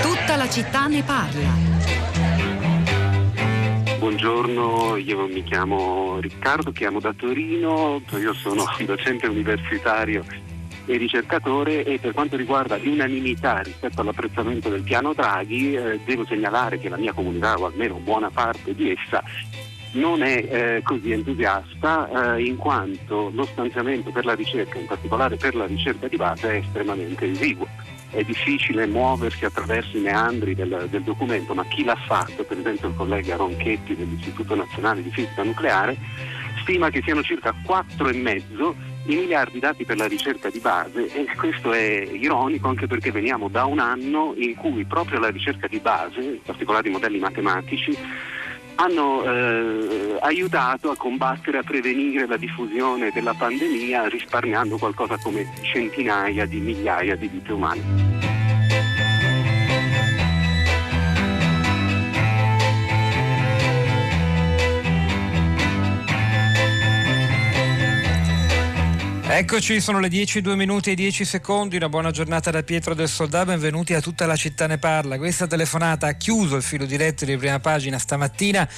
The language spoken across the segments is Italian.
Tutta la città ne parla. Buongiorno, io mi chiamo Riccardo, chiamo da Torino, io sono docente universitario e ricercatore e per quanto riguarda l'unanimità rispetto all'apprezzamento del piano Draghi eh, devo segnalare che la mia comunità o almeno buona parte di essa non è eh, così entusiasta eh, in quanto lo stanziamento per la ricerca, in particolare per la ricerca di base, è estremamente esiguo. È difficile muoversi attraverso i meandri del, del documento, ma chi l'ha fatto, per esempio il collega Ronchetti dell'Istituto Nazionale di Fisica Nucleare, stima che siano circa 4,5 i miliardi dati per la ricerca di base e questo è ironico anche perché veniamo da un anno in cui proprio la ricerca di base, in particolare i modelli matematici, hanno eh, aiutato a combattere, a prevenire la diffusione della pandemia risparmiando qualcosa come centinaia di migliaia di vite umane. Eccoci, sono le 10, 2 minuti e 10 secondi, una buona giornata da Pietro del Soldà, benvenuti a tutta la città ne parla. Questa telefonata ha chiuso il filo diretto di prima pagina stamattina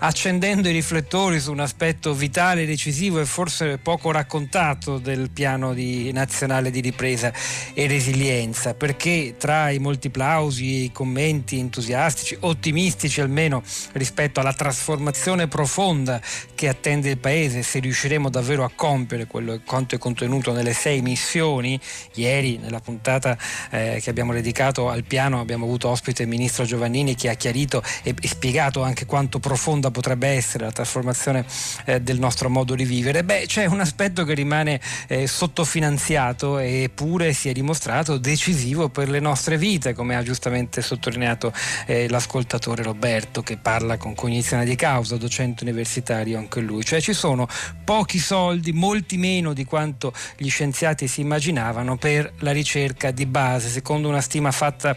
accendendo i riflettori su un aspetto vitale, decisivo e forse poco raccontato del piano di, nazionale di ripresa e resilienza, perché tra i molti plausi e i commenti entusiastici, ottimistici almeno rispetto alla trasformazione profonda che attende il Paese, se riusciremo davvero a compiere quello quanto è contenuto nelle sei missioni, ieri nella puntata eh, che abbiamo dedicato al piano abbiamo avuto ospite il ministro Giovannini che ha chiarito e, e spiegato anche quanto profonda potrebbe essere la trasformazione eh, del nostro modo di vivere, beh c'è un aspetto che rimane eh, sottofinanziato eppure si è dimostrato decisivo per le nostre vite, come ha giustamente sottolineato eh, l'ascoltatore Roberto che parla con cognizione di causa, docente universitario anche lui, cioè ci sono pochi soldi, molti meno di quanto gli scienziati si immaginavano per la ricerca di base, secondo una stima fatta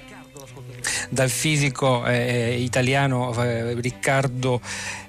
dal fisico eh, italiano eh, Riccardo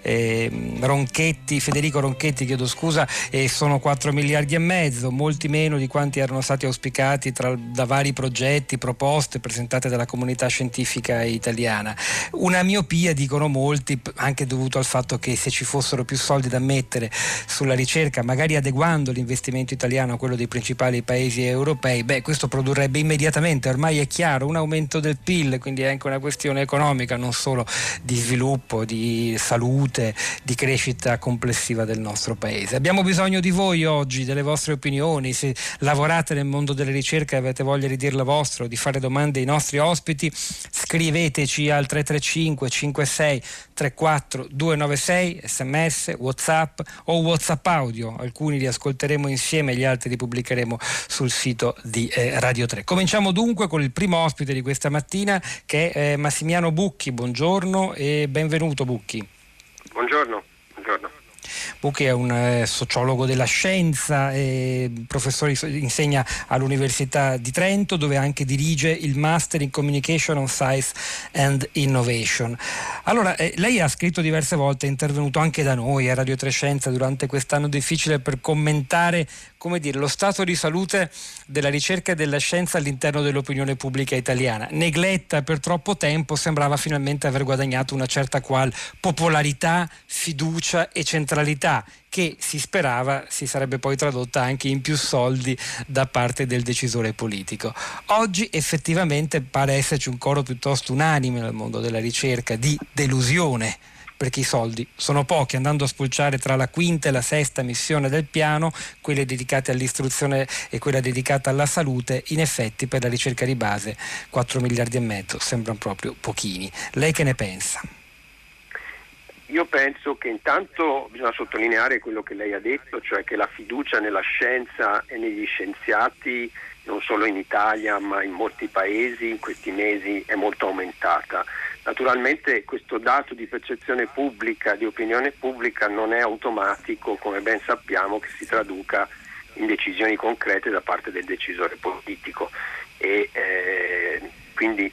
Ronchetti, Federico Ronchetti, chiedo scusa, e sono 4 miliardi e mezzo, molti meno di quanti erano stati auspicati tra, da vari progetti, proposte presentate dalla comunità scientifica italiana. Una miopia, dicono molti, anche dovuto al fatto che se ci fossero più soldi da mettere sulla ricerca, magari adeguando l'investimento italiano a quello dei principali paesi europei, beh, questo produrrebbe immediatamente, ormai è chiaro, un aumento del PIL, quindi è anche una questione economica, non solo di sviluppo, di salute salute, di crescita complessiva del nostro paese. Abbiamo bisogno di voi oggi, delle vostre opinioni, se lavorate nel mondo della ricerca e avete voglia di dire la vostra o di fare domande ai nostri ospiti, scriveteci al 335 56 34 296 sms, whatsapp o whatsapp audio, alcuni li ascolteremo insieme, gli altri li pubblicheremo sul sito di eh, Radio 3. Cominciamo dunque con il primo ospite di questa mattina che è eh, Massimiano Bucchi, buongiorno e benvenuto Bucchi. Buongiorno. Bucchi è un eh, sociologo della scienza, professore insegna all'Università di Trento dove anche dirige il Master in Communication on Science and Innovation. Allora, eh, lei ha scritto diverse volte, è intervenuto anche da noi a Radio Trescenza durante quest'anno difficile per commentare come dire, lo stato di salute della ricerca e della scienza all'interno dell'opinione pubblica italiana. Negletta per troppo tempo sembrava finalmente aver guadagnato una certa qual popolarità, fiducia e centralità che si sperava si sarebbe poi tradotta anche in più soldi da parte del decisore politico. Oggi effettivamente pare esserci un coro piuttosto unanime nel mondo della ricerca di delusione perché i soldi sono pochi, andando a spulciare tra la quinta e la sesta missione del piano, quelle dedicate all'istruzione e quella dedicata alla salute, in effetti per la ricerca di base 4 miliardi e mezzo sembrano proprio pochini. Lei che ne pensa? Io penso che intanto bisogna sottolineare quello che lei ha detto, cioè che la fiducia nella scienza e negli scienziati non solo in Italia ma in molti paesi in questi mesi è molto aumentata. Naturalmente questo dato di percezione pubblica, di opinione pubblica non è automatico, come ben sappiamo, che si traduca in decisioni concrete da parte del decisore politico e eh, quindi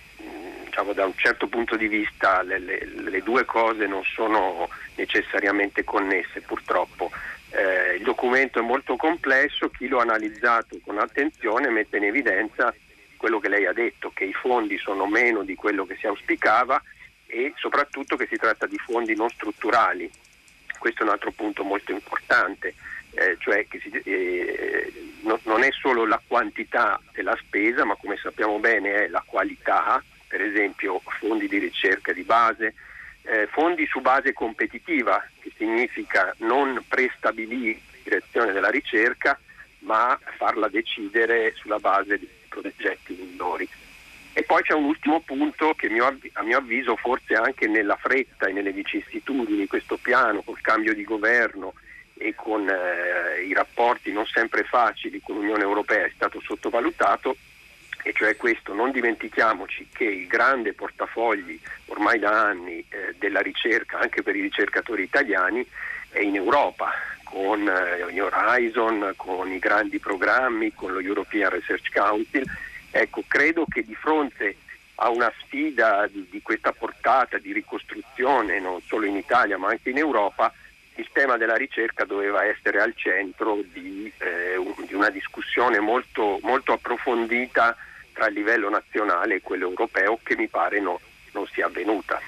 diciamo, da un certo punto di vista le, le, le, due cose non sono necessariamente connesse purtroppo. Eh, il documento è molto complesso, chi lo ha analizzato con attenzione mette in evidenza quello che lei ha detto, che i fondi sono meno di quello che si auspicava e soprattutto che si tratta di fondi non strutturali. Questo è un altro punto molto importante, eh, cioè che si, eh, no, non è solo la quantità della spesa, ma come sappiamo bene è la qualità, per esempio fondi di ricerca di base, eh, fondi su base competitiva, che significa non prestabilire la direzione della ricerca, ma farla decidere sulla base di progetti migliori. E poi c'è un ultimo punto che a mio avviso forse anche nella fretta e nelle vicissitudini di questo piano, col cambio di governo e con eh, i rapporti non sempre facili con l'Unione Europea è stato sottovalutato, e cioè questo, non dimentichiamoci che il grande portafogli ormai da anni eh, della ricerca anche per i ricercatori italiani è in Europa, con eh, Horizon, con i grandi programmi, con lo European Research Council. Ecco, credo che di fronte a una sfida di, di questa portata di ricostruzione, non solo in Italia ma anche in Europa, il tema della ricerca doveva essere al centro di, eh, un, di una discussione molto, molto, approfondita tra il livello nazionale e quello europeo che mi pare no, non sia avvenuta.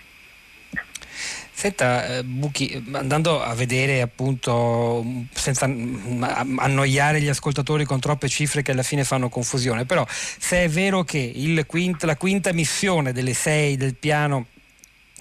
Senta, eh, Buchi, andando a vedere appunto, senza annoiare gli ascoltatori con troppe cifre che alla fine fanno confusione, però se è vero che quinto, la quinta missione delle sei del piano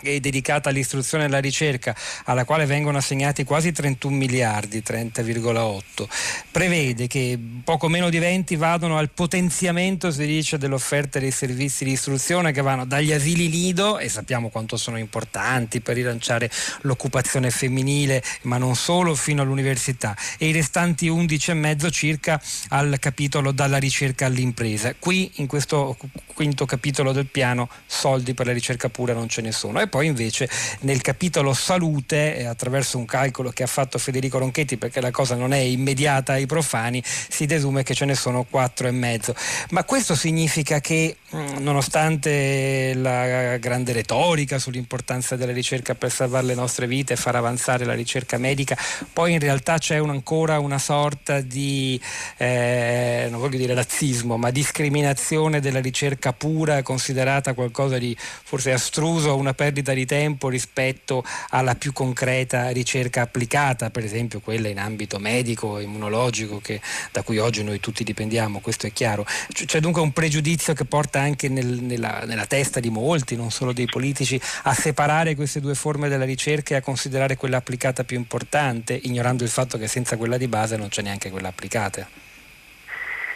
è dedicata all'istruzione e alla ricerca, alla quale vengono assegnati quasi 31 miliardi, 30,8, prevede che poco meno di 20 vadano al potenziamento, si dice, dell'offerta dei servizi di istruzione che vanno dagli asili nido, e sappiamo quanto sono importanti per rilanciare l'occupazione femminile, ma non solo, fino all'università, e i restanti 11,5 circa al capitolo dalla ricerca all'impresa. Qui, in questo quinto capitolo del piano, soldi per la ricerca pura non ce ne sono. E poi invece nel capitolo salute, eh, attraverso un calcolo che ha fatto Federico Ronchetti, perché la cosa non è immediata ai profani, si desume che ce ne sono quattro e mezzo. Ma questo significa che mm, nonostante la grande retorica sull'importanza della ricerca per salvare le nostre vite e far avanzare la ricerca medica, poi in realtà c'è un, ancora una sorta di, eh, non voglio dire razzismo, ma discriminazione della ricerca pura, considerata qualcosa di forse astruso, una perdita perdita di tempo rispetto alla più concreta ricerca applicata, per esempio quella in ambito medico, immunologico, che, da cui oggi noi tutti dipendiamo, questo è chiaro. C'è dunque un pregiudizio che porta anche nel, nella, nella testa di molti, non solo dei politici, a separare queste due forme della ricerca e a considerare quella applicata più importante, ignorando il fatto che senza quella di base non c'è neanche quella applicata.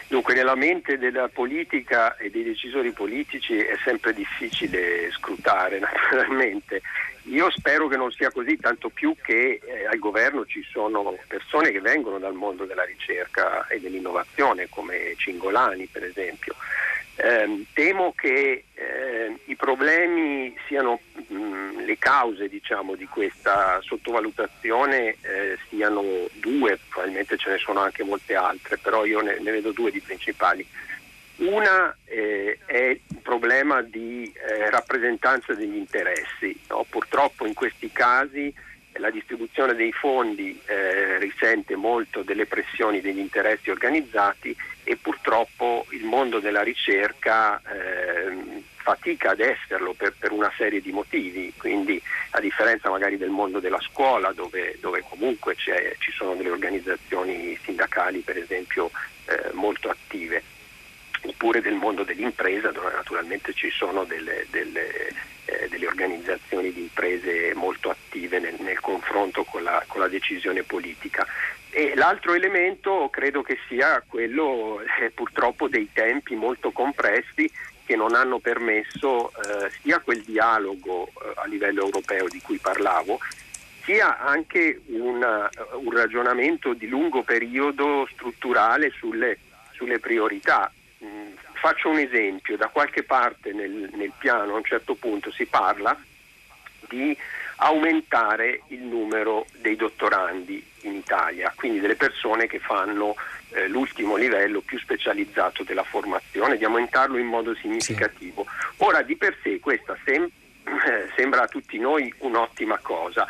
Dunque nella mente della politica e dei decisori politici è sempre difficile scrutare naturalmente. Io spero che non sia così, tanto più che eh, al governo ci sono persone che vengono dal mondo della ricerca e dell'innovazione, come Cingolani per esempio. Eh, temo che eh, i problemi siano le cause diciamo, di questa sottovalutazione eh, siano due, probabilmente ce ne sono anche molte altre, però io ne, ne vedo due di principali. Una eh, è il problema di eh, rappresentanza degli interessi. No? Purtroppo in questi casi la distribuzione dei fondi eh, risente molto delle pressioni degli interessi organizzati e purtroppo il mondo della ricerca eh, fatica ad esserlo per, per, una serie di motivi, quindi a differenza magari del mondo della scuola dove, dove comunque ci sono delle organizzazioni sindacali per esempio eh, molto attive, oppure del mondo dell'impresa dove naturalmente ci sono delle, delle eh, delle organizzazioni di imprese molto attive nel, nel confronto con la, con la, decisione politica. E l'altro elemento credo che sia quello eh, purtroppo dei tempi molto compressi che non hanno permesso eh, sia quel dialogo eh, a livello europeo di cui parlavo, sia anche una, un ragionamento di lungo periodo strutturale sulle, sulle priorità. Mm, Faccio un esempio, da qualche parte nel, nel piano a un certo punto si parla di aumentare il numero dei dottorandi in Italia, quindi delle persone che fanno eh, l'ultimo livello più specializzato della formazione, di aumentarlo in modo significativo. Ora di per sé questa sem- eh, sembra a tutti noi un'ottima cosa,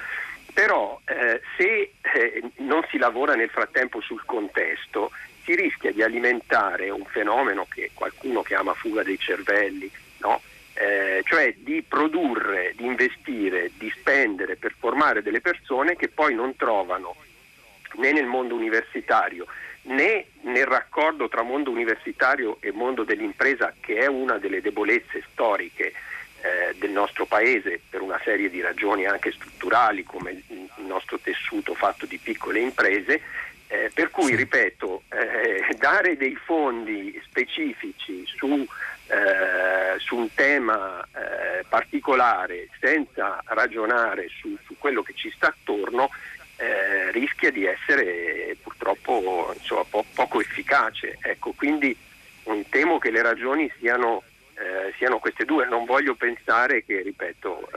però eh, se eh, non si lavora nel frattempo sul contesto si rischia di alimentare un fenomeno che qualcuno chiama fuga dei cervelli, no? eh, cioè di produrre, di investire, di spendere per formare delle persone che poi non trovano né nel mondo universitario né nel raccordo tra mondo universitario e mondo dell'impresa, che è una delle debolezze storiche eh, del nostro paese per una serie di ragioni anche strutturali come il nostro tessuto fatto di piccole imprese, eh, per cui, ripeto, eh, dare dei fondi specifici su, eh, su un tema eh, particolare senza ragionare su, su, quello che ci sta attorno eh, rischia di essere purtroppo insomma, po- poco efficace. Ecco, quindi temo che le ragioni siano, eh, siano, queste due. Non voglio pensare che, ripeto,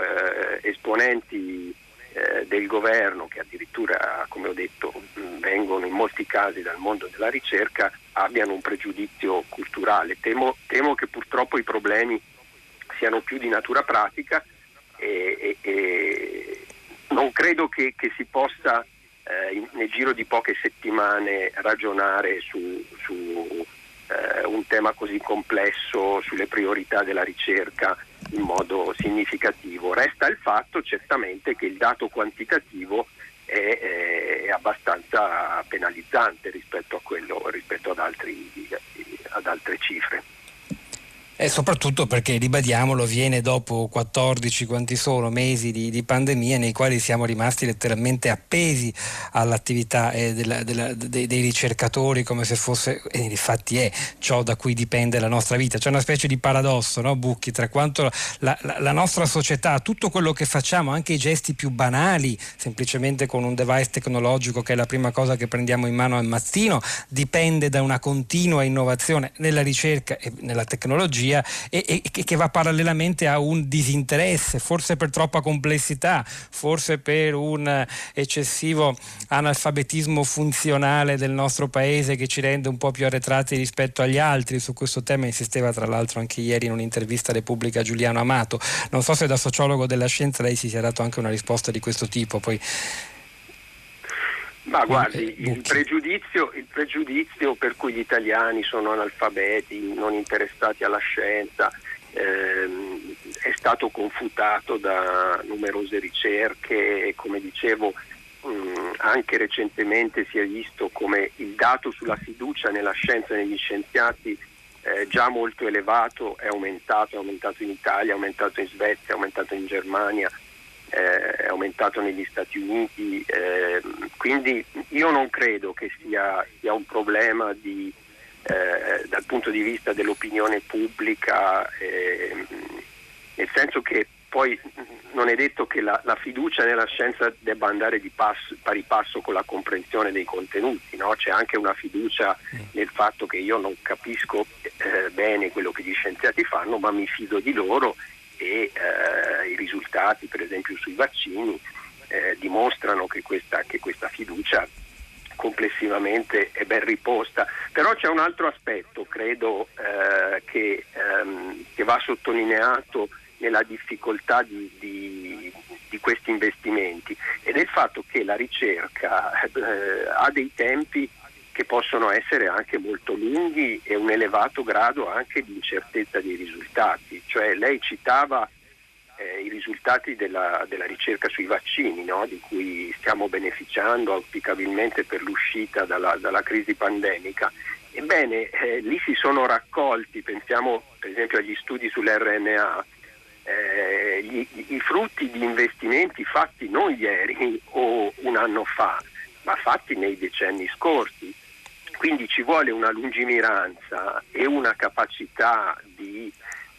esponenti eh, del governo che addirittura, come ho detto, vengono in molti casi dal mondo della ricerca abbiano un pregiudizio culturale. Temo, temo che purtroppo i problemi siano più di natura pratica e, e, e non credo che, che si possa eh, in, nel giro di poche settimane ragionare su, su eh, un tema così complesso, sulle priorità della ricerca in modo significativo. Resta il fatto certamente che il dato quantitativo è, è abbastanza penalizzante rispetto, quello, rispetto ad, altri, ad altre cifre e soprattutto perché, ribadiamolo, viene dopo 14, quanti sono, mesi di, di pandemia nei quali siamo rimasti letteralmente appesi all'attività eh, della, della, dei, dei, ricercatori come se fosse, e infatti è ciò da cui dipende la nostra vita. C'è una specie di paradosso, no, Bucchi, tra quanto la, la, la nostra società, tutto quello che facciamo, anche i gesti più banali, semplicemente con un device tecnologico che è la prima cosa che prendiamo in mano al mattino, dipende da una continua innovazione nella ricerca e nella tecnologia tecnologia e, e, che va parallelamente a un disinteresse, forse per troppa complessità, forse per un eccessivo analfabetismo funzionale del nostro paese che ci rende un po' più arretrati rispetto agli altri. Su questo tema insisteva tra l'altro anche ieri in un'intervista a Repubblica Giuliano Amato. Non so se da sociologo della scienza lei si sia dato anche una risposta di questo tipo. Poi ma guardi, eh, il pregiudizio, il pregiudizio, per cui gli italiani sono analfabeti, non interessati alla scienza, ehm, è stato confutato da numerose ricerche e come dicevo mh, mm, anche recentemente si è visto come il dato sulla fiducia nella scienza e negli scienziati eh, già molto elevato è aumentato, è aumentato in Italia, è aumentato in Svezia, è aumentato in Germania eh, è aumentato negli Stati Uniti, eh, quindi io non credo che sia, sia un problema di, eh, dal punto di vista dell'opinione pubblica, eh, nel senso che poi non è detto che la, la, fiducia nella scienza debba andare di passo, pari passo con la comprensione dei contenuti, no? c'è anche una fiducia nel fatto che io non capisco eh, bene quello che gli scienziati fanno, ma mi fido di loro e eh, i risultati per esempio sui vaccini eh, dimostrano che questa, che questa fiducia complessivamente è ben riposta. Però c'è un altro aspetto, credo, eh, che, ehm, che, va sottolineato nella difficoltà di, di, di, questi investimenti ed è il fatto che la ricerca eh, ha dei tempi che possono essere anche molto lunghi e un elevato grado anche di incertezza dei risultati. Cioè lei citava eh, i risultati della, della, ricerca sui vaccini, no? di cui stiamo beneficiando auspicabilmente per l'uscita dalla, dalla crisi pandemica. Ebbene, eh, lì si sono raccolti, pensiamo per esempio agli studi sull'RNA, eh, gli, i frutti di investimenti fatti non ieri o un anno fa, ma fatti nei decenni scorsi. Quindi ci vuole una lungimiranza e una capacità di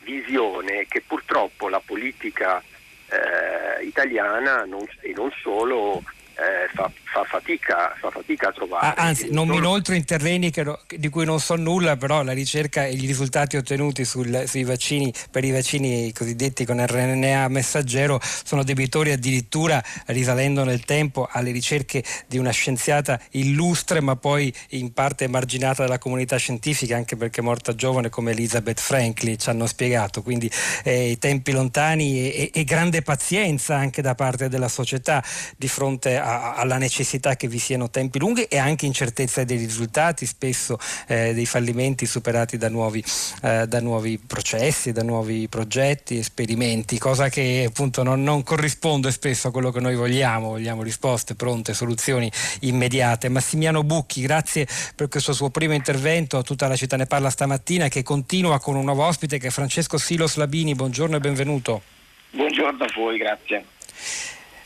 visione che purtroppo la politica eh, italiana non, e non solo eh, fa, fa, fatica, fa, fatica, a trovare. Ah, anzi, non mi inoltro in terreni che, di cui non so nulla, però la ricerca e i risultati ottenuti sul, sui vaccini per i vaccini cosiddetti con RNA messaggero sono debitori addirittura risalendo nel tempo alle ricerche di una scienziata illustre ma poi in parte emarginata dalla comunità scientifica anche perché morta giovane come Elizabeth Franklin ci hanno spiegato, quindi eh, tempi lontani e, e grande pazienza anche da parte della società di fronte a, alla necessità che vi siano tempi lunghi e anche incertezza dei risultati, spesso eh, dei fallimenti superati da nuovi, eh, da nuovi, processi, da nuovi progetti, esperimenti, cosa che appunto non, non, corrisponde spesso a quello che noi vogliamo, vogliamo risposte pronte, soluzioni immediate. Massimiano Bucchi, grazie per questo suo primo intervento, tutta la città ne parla stamattina che continua con un nuovo ospite che è Francesco Silos Labini, buongiorno e benvenuto. Buongiorno a voi, grazie.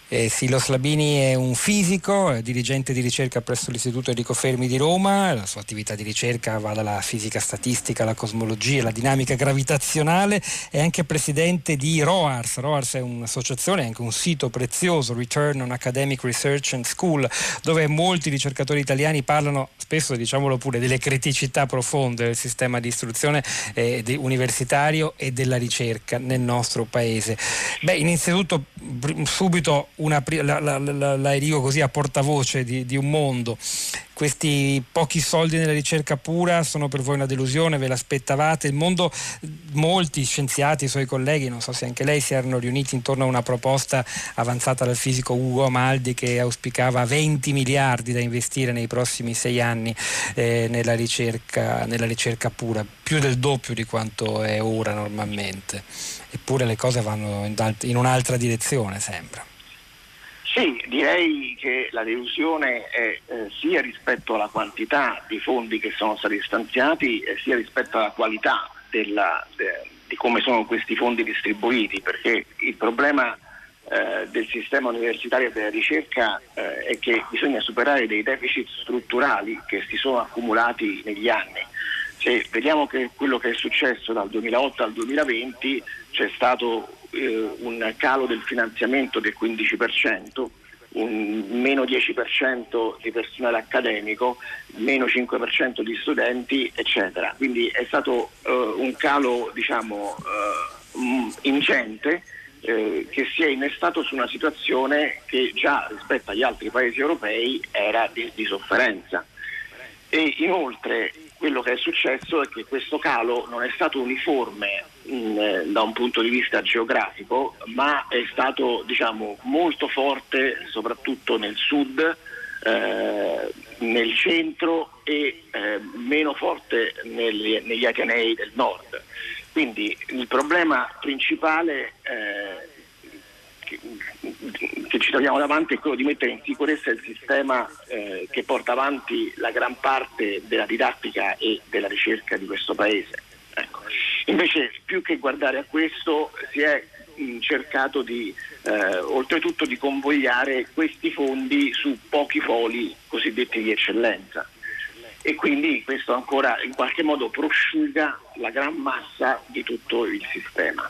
Eh, Silos Labini è un fisico, è dirigente di ricerca presso l'Istituto Enrico Fermi di Roma, la sua attività di ricerca va dalla fisica statistica alla cosmologia, alla dinamica gravitazionale, è anche presidente di ROARS. ROARS è un'associazione, anche un sito prezioso, Return on Academic Research and School, dove molti ricercatori italiani parlano spesso, diciamolo pure, delle criticità profonde del sistema di istruzione eh, universitario e della ricerca nel nostro paese. Beh, innanzitutto subito una, la, la, la, la dico così a portavoce di, di un mondo questi pochi soldi nella ricerca pura sono per voi una delusione, ve l'aspettavate? Il mondo, molti scienziati, i suoi colleghi, non so se anche lei si erano riuniti intorno a una proposta avanzata dal fisico Ugo Amaldi che auspicava 20 miliardi da investire nei prossimi sei anni eh, nella, ricerca, nella ricerca pura, più del doppio di quanto è ora normalmente. Eppure le cose vanno in un'altra direzione, sembra. Sì, direi che la delusione è eh, sia rispetto alla quantità di fondi che sono stati stanziati, eh, sia rispetto alla qualità della, de, di come sono questi fondi distribuiti, perché il problema eh, del sistema universitario e della ricerca eh, è che bisogna superare dei deficit strutturali che si sono accumulati negli anni. Se vediamo che quello che è successo dal 2008 al 2020 c'è stato eh, un calo del finanziamento del 15%, un meno 10% di personale accademico, meno 5% di studenti, eccetera. Quindi è stato eh, un calo diciamo, eh, ingente eh, che si è innestato su una situazione che già rispetto agli altri paesi europei era di, di sofferenza. E inoltre quello che è successo è che questo calo non è stato uniforme mh, mm, eh, da un punto di vista geografico, ma è stato diciamo, molto forte soprattutto nel sud, eh, nel centro e eh, meno forte negli, negli Atenei del nord. Quindi il problema principale eh, che, che, ci troviamo davanti è quello di mettere in sicurezza il sistema eh, che porta avanti la gran parte della didattica e della ricerca di questo Paese. Ecco. Invece più che guardare a questo si è mh, cercato di eh, oltretutto di convogliare questi fondi su pochi foli cosiddetti di eccellenza e quindi questo ancora in qualche modo prosciuga la gran massa di tutto il sistema.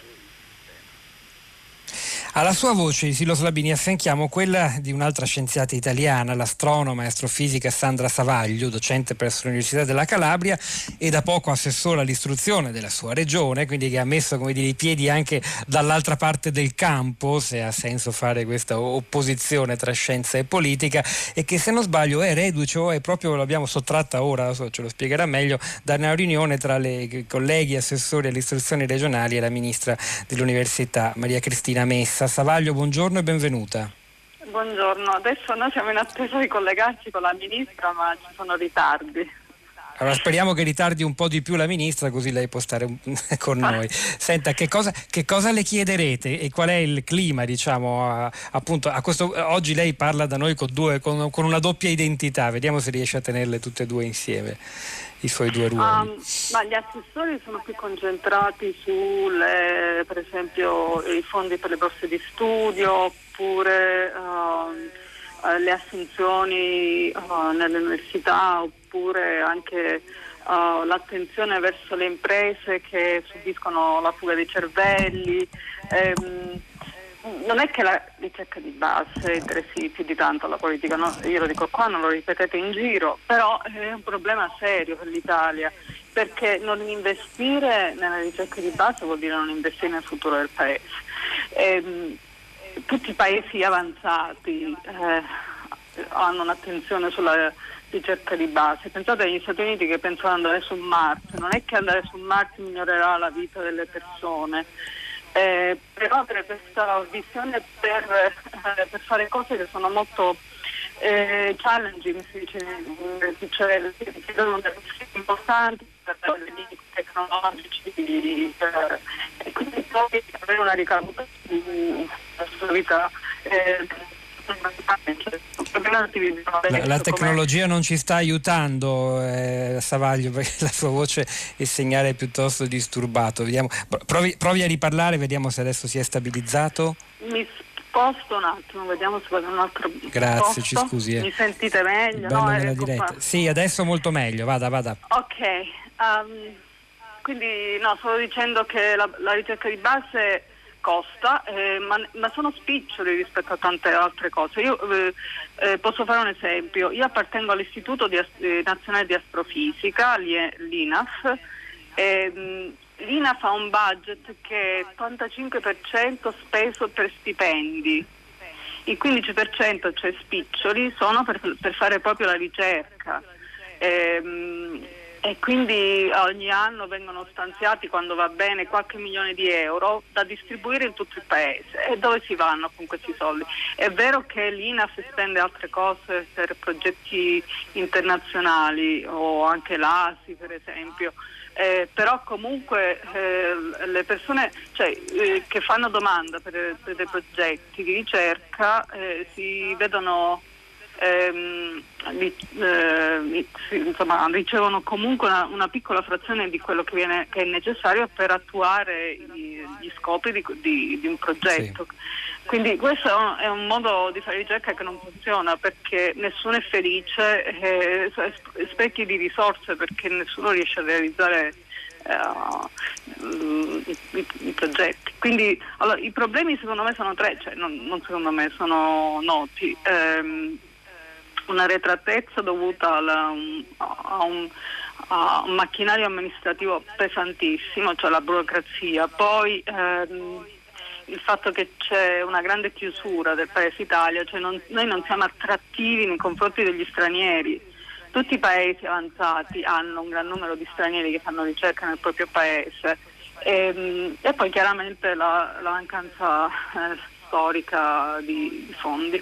Alla sua voce, Silos Labini, affianchiamo quella di un'altra scienziata italiana, l'astronoma e astrofisica Sandra Savaglio, docente presso l'Università della Calabria e da poco assessore all'istruzione della sua regione, quindi che ha messo dire, i piedi anche dall'altra parte del campo, se ha senso fare questa opposizione tra scienza e politica, e che se non sbaglio è reduce o è proprio, l'abbiamo sottratta ora, ce lo spiegherà meglio, da una riunione tra i colleghi assessori alle istruzioni regionali e la ministra dell'Università Maria Cristina Messa. Teresa Savaglio, buongiorno e benvenuta. Buongiorno, adesso noi siamo in attesa di collegarci con la Ministra ma ci sono ritardi. Allora speriamo che ritardi un po' di più la Ministra così lei può stare con noi. Senta, che cosa, che cosa le chiederete e qual è il clima diciamo a, appunto a questo, oggi lei parla da noi con, due, con, con una doppia identità, vediamo se riesce a tenerle tutte e due insieme i suoi due ruoli? Um, ma gli assessori sono più concentrati su per esempio i fondi per le borse di studio oppure uh, le assunzioni uh, nelle università oppure anche uh, l'attenzione verso le imprese che subiscono la fuga dei cervelli. Um, non è che la ricerca di base interessi più di tanto alla politica, no? io lo dico qua, non lo ripetete in giro, però è un problema serio per l'Italia, perché non investire nella ricerca di base vuol dire non investire nel futuro del paese. E, ehm, tutti i paesi avanzati eh, hanno un'attenzione sulla ricerca di base. Pensate agli Stati Uniti che pensano ad andare su Marte, non è che andare su Marte migliorerà la vita delle persone eh, però avere questa visione per, eh, per, fare cose che sono molto eh, challenging, si dice, cioè richiedono delle importanti per limiti tecnologici eh, e quindi poi avere una ricaduta sulla vita eh, la, la tecnologia non ci sta aiutando, eh, Savaglio, perché la sua voce e il segnale è piuttosto disturbato. Vediamo, provi, provi, a riparlare, vediamo se adesso si è stabilizzato. Mi sposto un attimo, vediamo se vado un altro Grazie, posto. ci scusi. Eh. Mi sentite meglio? No, ecco sì, adesso molto meglio, vada, vada. Ok, um, quindi no, stavo dicendo che la, la ricerca di base costa, eh, ma, ma, sono spiccioli rispetto a tante altre cose. Io eh, eh, posso fare un esempio, io appartengo all'Istituto di, eh, Nazionale di Astrofisica, l'INAF, l'INAF ha un budget che è 85% speso per stipendi, il 15% cioè spiccioli sono per, per fare proprio la ricerca. Ehm, e quindi ogni anno vengono stanziati, quando va bene, qualche milione di euro da distribuire in tutto il paese. E dove si vanno con questi soldi? È vero che l'INAF spende altre cose per progetti internazionali o anche l'ASI per esempio, eh, però comunque eh, le persone cioè, eh, che fanno domanda per, per, dei progetti di ricerca eh, si vedono ehm, eh, insomma, ricevono comunque una, una, piccola frazione di quello che, viene, che, è necessario per attuare i, gli scopi di, di, di un progetto. Sì. Quindi questo è un modo di fare ricerca che non funziona perché nessuno è felice, eh, sprechi di risorse perché nessuno riesce a realizzare Uh, i, i, i, progetti. Quindi allora, i problemi secondo me sono tre, cioè non, non secondo me sono noti. Um, una retratezza dovuta alla, a, un, a, un, macchinario amministrativo pesantissimo, cioè la burocrazia, poi ehm, il fatto che c'è una grande chiusura del paese Italia, cioè non, noi non siamo attrattivi nei confronti degli stranieri. Tutti i paesi avanzati hanno un gran numero di stranieri che fanno ricerca nel proprio paese e, ehm, e poi chiaramente la, la mancanza eh, storica di, di fondi.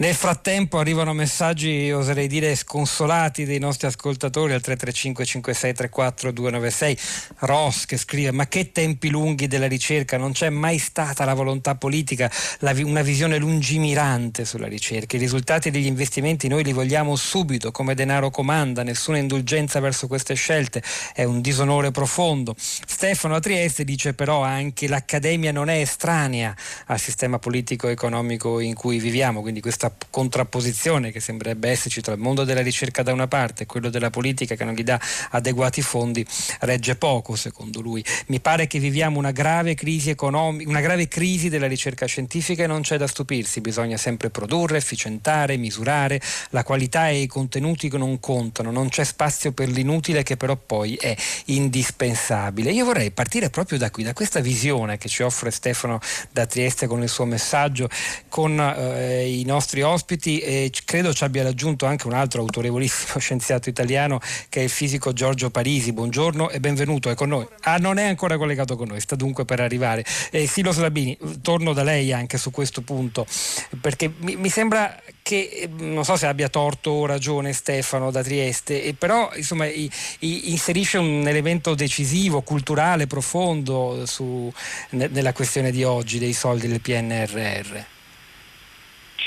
Nel frattempo arrivano messaggi, oserei dire, sconsolati dei nostri ascoltatori al 335 5634 296. Ross che scrive: Ma che tempi lunghi della ricerca, non c'è mai stata la volontà politica, la, una visione lungimirante sulla ricerca. I risultati degli investimenti noi li vogliamo subito, come denaro comanda, nessuna indulgenza verso queste scelte, è un disonore profondo. Stefano a Trieste dice però anche l'accademia non è estranea al sistema politico-economico in cui viviamo, quindi questa questa contrapposizione che sembrerebbe esserci tra il mondo della ricerca da una parte e quello della politica che non gli dà adeguati fondi regge poco secondo lui. Mi pare che viviamo una grave crisi economica, una grave crisi della ricerca scientifica e non c'è da stupirsi, bisogna sempre produrre, efficientare, misurare, la qualità e i contenuti che non contano, non c'è spazio per l'inutile che però poi è indispensabile. Io vorrei partire proprio da qui, da questa visione che ci offre Stefano da Trieste con il suo messaggio, con eh, i nostri nostri ospiti e credo ci abbia raggiunto anche un altro autorevolissimo scienziato italiano che è il fisico Giorgio Parisi. Buongiorno e benvenuto, è con noi. Ah, non è ancora collegato con noi, sta dunque per arrivare. Eh, Silo Slabini, torno da lei anche su questo punto, perché mi, mi sembra che, non so se abbia torto o ragione Stefano da Trieste, però insomma i, i, inserisce un elemento decisivo, culturale, profondo su, ne, nella questione di oggi dei soldi del PNRR.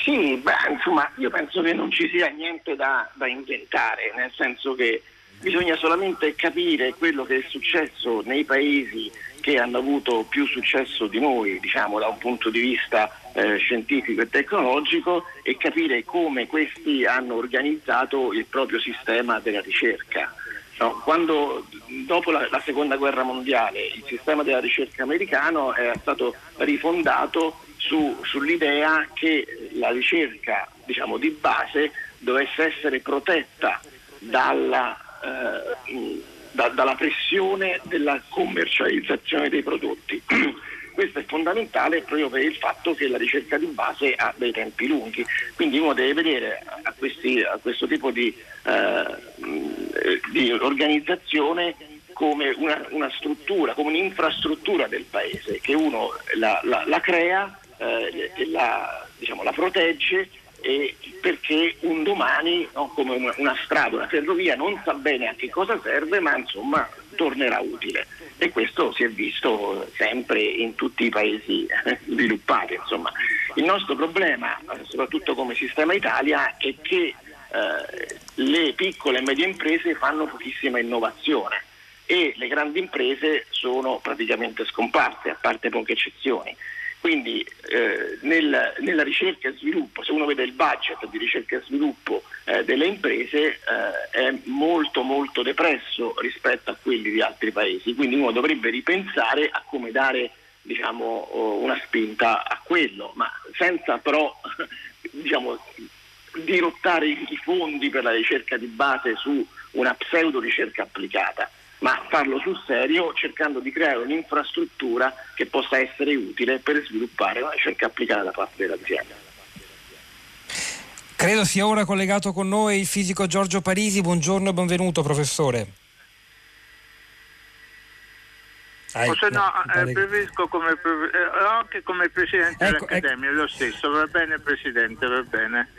Sì, beh, insomma, io penso che non ci sia niente da, da, inventare, nel senso che bisogna solamente capire quello che è successo nei paesi che hanno avuto più successo di noi, diciamo, da un punto di vista eh, scientifico e tecnologico e capire come questi hanno organizzato il proprio sistema della ricerca. No, quando dopo la, la, seconda guerra mondiale il sistema della ricerca americano era stato rifondato su, sull'idea che la ricerca diciamo, di base dovesse essere protetta dalla, eh, da, dalla pressione della commercializzazione dei prodotti. Questo è fondamentale proprio per il fatto che la ricerca di base ha dei tempi lunghi, quindi uno deve vedere a, questi, a questo tipo di, eh, di organizzazione come una, una, struttura, come un'infrastruttura del paese, che uno la, la, la crea, eh, la, diciamo, la protegge perché un domani, no, come una, una, strada, una ferrovia, non sa bene a che cosa serve, ma insomma tornerà utile. E questo si è visto sempre in tutti i paesi sviluppati. Insomma. Il nostro problema, soprattutto come sistema Italia, è che eh, le piccole e medie imprese fanno pochissima innovazione e le grandi imprese sono praticamente scomparse, a parte poche eccezioni. Quindi eh, nel, nella ricerca e sviluppo, se uno vede il budget di ricerca e sviluppo eh, delle imprese, eh, è molto molto depresso rispetto a quelli di altri paesi, quindi uno dovrebbe ripensare a come dare diciamo, una spinta a quello, ma senza però diciamo, dirottare i fondi per la ricerca di base su una pseudo ricerca applicata ma farlo sul serio cercando di creare un'infrastruttura che possa essere utile per sviluppare una ricerca applicata da parte dell'azienda. Credo sia ora collegato con noi il fisico Giorgio Parisi. Buongiorno e benvenuto professore. Ah, o se no, no eh, preferisco come, eh, anche come presidente ecco, dell'Accademia, ecco. lo stesso, va bene Presidente, va bene.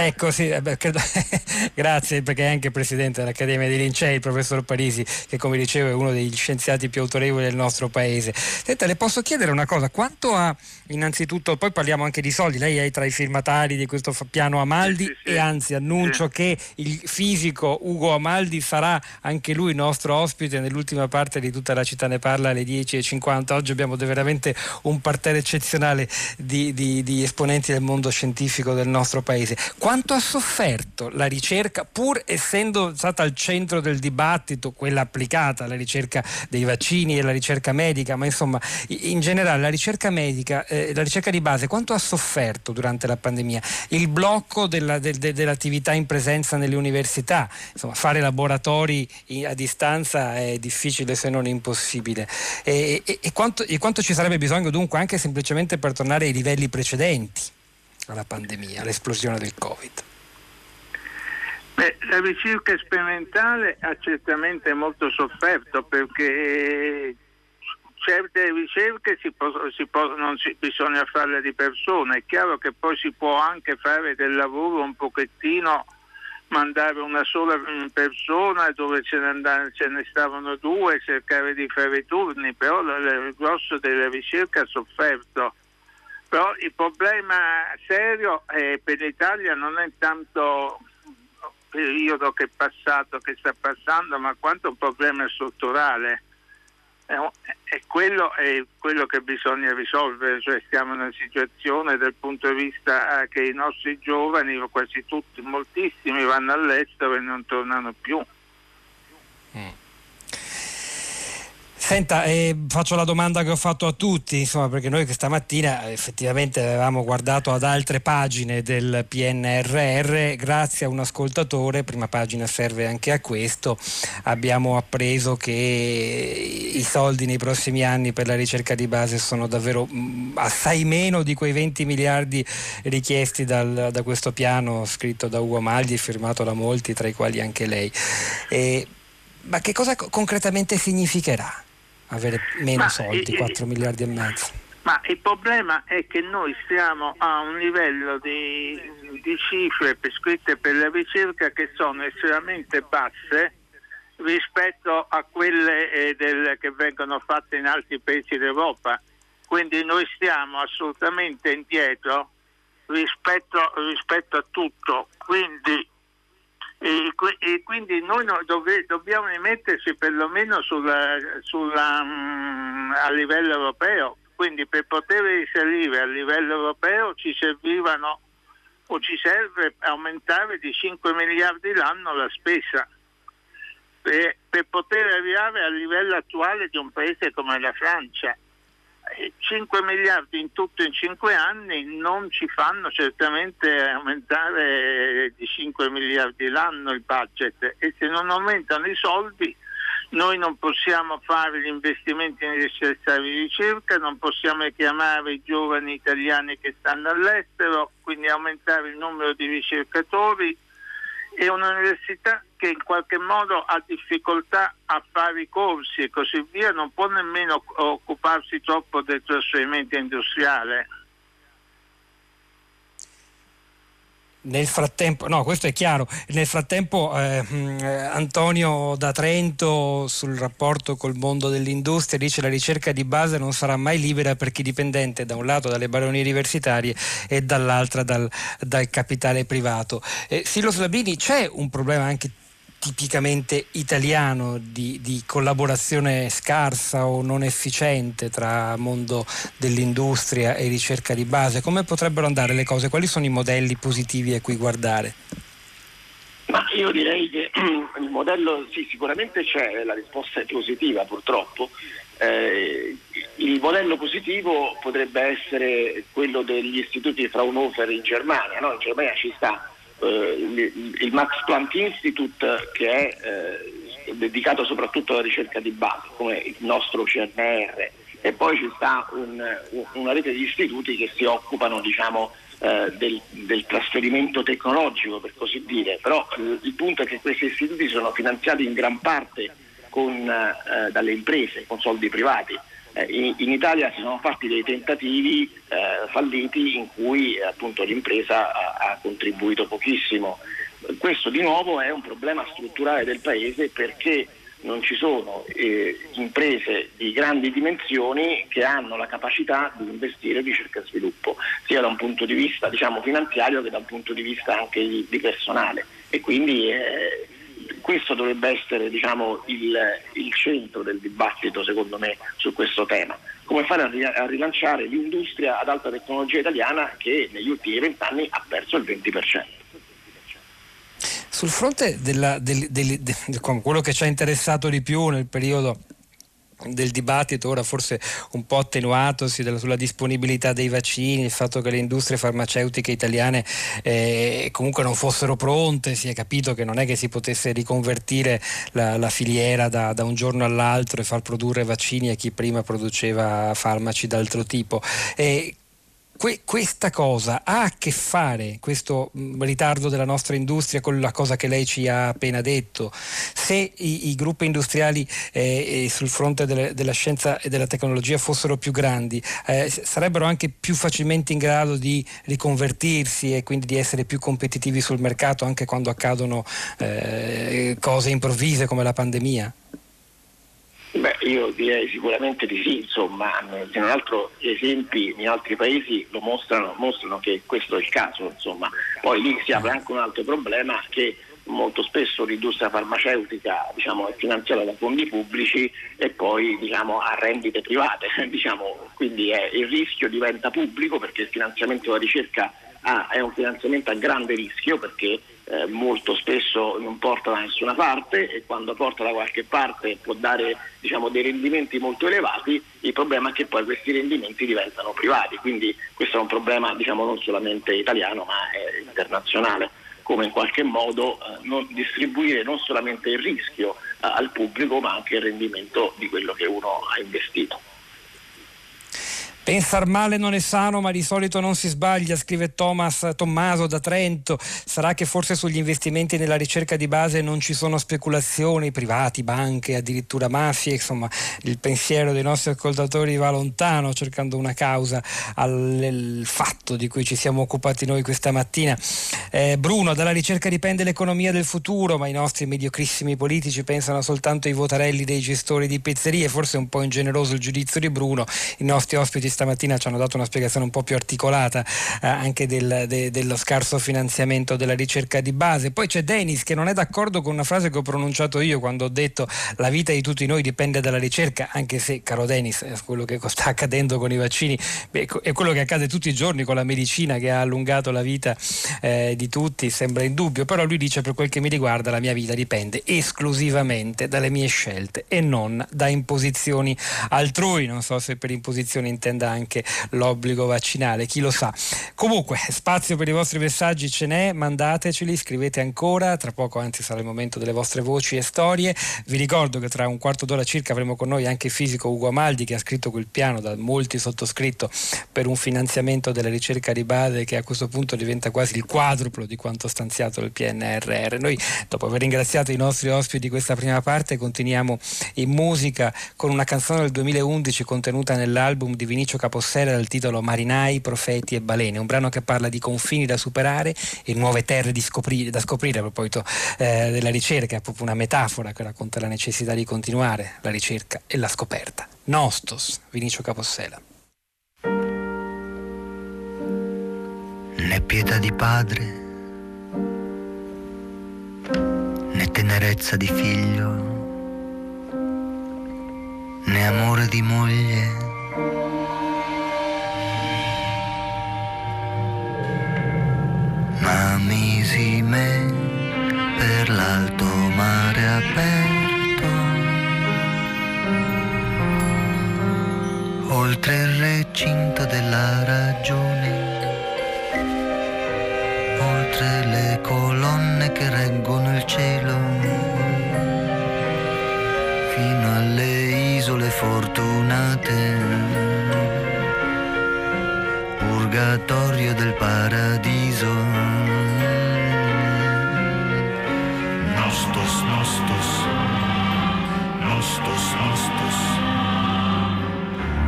Ecco, sì, beh, credo, grazie perché è anche presidente dell'Accademia dei Lincei, il professor Parisi, che come dicevo è uno degli scienziati più autorevoli del nostro paese. Senta, le posso chiedere una cosa, quanto ha innanzitutto, poi parliamo anche di soldi, lei è tra i firmatari di questo piano Amaldi sì, sì, e anzi annuncio che il fisico Ugo Amaldi sarà anche lui nostro ospite nell'ultima parte di tutta la città ne parla alle 10.50. Oggi abbiamo veramente un parterre eccezionale di, di, di esponenti del mondo scientifico del nostro paese quanto ha sofferto la ricerca, pur essendo stata al centro del dibattito, quella applicata, la ricerca dei vaccini e la ricerca medica, ma insomma in generale la ricerca medica, eh, la ricerca di base, quanto ha sofferto durante la pandemia? Il blocco della, de, de, dell'attività in presenza nelle università, insomma fare laboratori a distanza è difficile se non impossibile. E, e, e, quanto, e quanto ci sarebbe bisogno dunque anche semplicemente per tornare ai livelli precedenti? Alla pandemia, all'esplosione del Covid? Beh, la ricerca sperimentale ha certamente molto sofferto perché certe ricerche si può, si non si, bisogna farle di persona, è chiaro che poi si può anche fare del lavoro un pochettino, mandare una sola persona dove ce ne, andare, ce ne stavano due, cercare di fare i turni, però il grosso della ricerca ha sofferto però il problema serio eh, per l'Italia non è tanto il periodo che è passato, che sta passando, ma quanto un problema strutturale. E quello è quello che bisogna risolvere, cioè stiamo in una situazione dal punto di vista eh, che i nostri giovani, quasi tutti, moltissimi, vanno all'estero e non tornano più. Mm. Senta, eh, faccio la domanda che ho fatto a tutti, insomma, perché noi questa mattina effettivamente avevamo guardato ad altre pagine del PNRR, grazie a un ascoltatore, prima pagina serve anche a questo, abbiamo appreso che i soldi nei prossimi anni per la ricerca di base sono davvero mm, assai meno di quei 20 miliardi richiesti dal, da questo piano scritto da Ugo Magli e firmato da molti, tra i quali anche lei. E, ma che cosa concretamente significherà? Avere meno ma soldi, 4 miliardi e mezzo. Ma il problema è che noi siamo a un livello di, di cifre prescritte per la ricerca che sono estremamente basse rispetto a quelle eh, del, che vengono fatte in altri paesi d'Europa. Quindi noi stiamo assolutamente indietro rispetto, rispetto a tutto. Quindi e, e quindi noi no, dove, dobbiamo rimetterci perlomeno sulla, sulla, um, a livello europeo. Quindi per poter risalire a livello europeo ci servivano o ci serve aumentare di 5 miliardi l'anno la spesa. per, per poter arrivare al livello attuale di un paese come la Francia. 5 miliardi in tutto in 5 anni non ci fanno certamente aumentare di 5 miliardi l'anno il budget. E se non aumentano i soldi noi non possiamo fare gli investimenti necessari di ricerca, non possiamo chiamare i giovani italiani che stanno all'estero, quindi aumentare il numero di ricercatori e un'università che in qualche modo ha difficoltà a fare i corsi e così via non può nemmeno occuparsi troppo del trasferimento industriale. Nel frattempo, no, questo è chiaro. Nel frattempo, eh, Antonio da Trento sul rapporto col mondo dell'industria dice che la ricerca di base non sarà mai libera per chi dipendente da un lato dalle baronie universitarie e dall'altra dal, dal capitale privato. Eh, Silo Slabini, c'è un problema anche tipicamente italiano di, di, collaborazione scarsa o non efficiente tra mondo dell'industria e ricerca di base? Come potrebbero andare le cose? Quali sono i modelli positivi a cui guardare? Ma io direi che il modello sì, sicuramente c'è, la risposta è positiva purtroppo. Eh, il modello positivo potrebbe essere quello degli istituti Fraunhofer in Germania, no? in Germania ci sta il Max Planck Institute che è eh, dedicato soprattutto alla ricerca di base, come il nostro CNR, e poi ci sta un, una rete di istituti che si occupano diciamo, eh, del, del, trasferimento tecnologico, per così dire, però eh, il punto è che questi istituti sono finanziati in gran parte con, eh, dalle imprese, con soldi privati. eh, in, in, Italia si sono fatti dei tentativi eh, falliti in cui eh, appunto, l'impresa ha, ha, contribuito pochissimo. Questo di nuovo è un problema strutturale del Paese perché non ci sono eh, imprese di grandi dimensioni che hanno la capacità di investire in ricerca e sviluppo, sia da un punto di vista diciamo, finanziario che da un punto di vista anche di, di personale. E quindi eh, questo dovrebbe essere diciamo, il, il, centro del dibattito secondo me su questo tema. Come fare a, rilanciare l'industria ad alta tecnologia italiana che negli ultimi vent'anni ha perso il 20%. Sul fronte della, del, quello che ci ha interessato di più nel periodo del dibattito ora forse un po' attenuatosi sulla disponibilità dei vaccini, il fatto che le industrie farmaceutiche italiane eh, comunque non fossero pronte, si è capito che non è che si potesse riconvertire la, la filiera da, da, un giorno all'altro e far produrre vaccini a chi prima produceva farmaci d'altro tipo. E Que- questa cosa ha a che fare, questo mh, ritardo della nostra industria, con la cosa che lei ci ha appena detto. Se i, i gruppi industriali eh, sul fronte delle, della scienza e della tecnologia fossero più grandi, eh, sarebbero anche più facilmente in grado di riconvertirsi e quindi di essere più competitivi sul mercato anche quando accadono eh, cose improvvise come la pandemia? Beh, io direi sicuramente di sì, insomma, se non altro esempi in altri paesi lo mostrano, mostrano che questo è il caso, insomma. Poi lì si apre anche un altro problema che molto spesso l'industria farmaceutica diciamo, è finanziata da fondi pubblici e poi diciamo, ha rendite private, diciamo, quindi è, il rischio diventa pubblico perché il finanziamento della ricerca ha, è un finanziamento a grande rischio perché eh, molto spesso non porta da nessuna parte e quando porta da qualche parte può dare diciamo, dei rendimenti molto elevati, il problema è che poi questi rendimenti diventano privati, quindi questo è un problema diciamo, non solamente italiano ma internazionale, come in qualche modo eh, non distribuire non solamente il rischio eh, al pubblico ma anche il rendimento di quello che uno ha investito. Pensar male non è sano, ma di solito non si sbaglia, scrive Thomas Tommaso da Trento. Sarà che forse sugli investimenti nella ricerca di base non ci sono speculazioni, privati, banche, addirittura mafie, insomma, il pensiero dei nostri ascoltatori va lontano cercando una causa al fatto di cui ci siamo occupati noi questa mattina. Eh, Bruno, dalla ricerca dipende l'economia del futuro, ma i nostri mediocrissimi politici pensano soltanto ai votarelli dei gestori di pizzerie, forse è un po' ingeneroso il giudizio di Bruno. I nostri ospiti stamattina ci hanno dato una spiegazione un po' più articolata eh, anche del, de, dello scarso finanziamento della ricerca di base. Poi c'è Denis che non è d'accordo con una frase che ho pronunciato io quando ho detto la vita di tutti noi dipende dalla ricerca, anche se, caro Denis, quello che sta accadendo con i vaccini. Beh, è quello che accade tutti i giorni con la medicina che ha allungato la vita eh, di tutti, sembra indubbio, però lui dice per quel che mi riguarda la mia vita dipende esclusivamente dalle mie scelte e non da imposizioni altrui, non so se per imposizioni intenda anche l'obbligo vaccinale, chi lo sa. Comunque, spazio per i vostri messaggi ce n'è, mandateceli, scrivete ancora, tra poco anzi sarà il momento delle vostre voci e storie. Vi ricordo che tra un quarto d'ora circa avremo con noi anche il fisico Ugo Amaldi che ha scritto quel piano da molti sottoscritto per un finanziamento della ricerca di base che a questo punto diventa quasi il quadruplo di quanto stanziato dal PNRR. Noi dopo aver ringraziato i nostri ospiti di questa prima parte continuiamo in musica con una canzone del 2011 contenuta nell'album di Vinicio Capossera dal titolo Marinai, Profeti e Balene, un brano che parla di confini da superare e nuove terre scoprire, da scoprire a proposito eh, della ricerca, è proprio una metafora che racconta la necessità di continuare la ricerca e la scoperta. Nostos, Vinicio Capossela. né pietà di padre, né tenerezza di figlio, né amore di moglie. Ma misi me per l'alto mare aperto, oltre il recinto della ragione oltre le colonne che reggono il cielo, fino alle isole fortunate, purgatorio del paradiso. Nostos, nostos, nostos, nostos,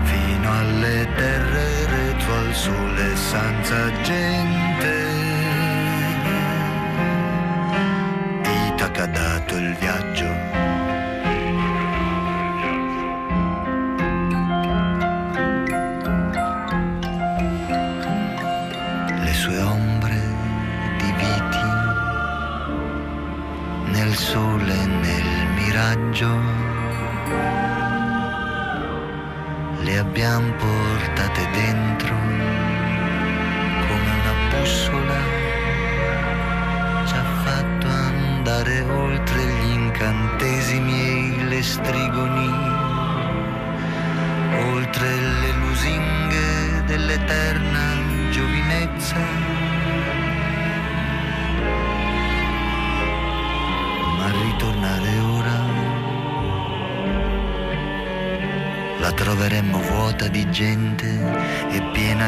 fino alle terre retro al sole senza gente.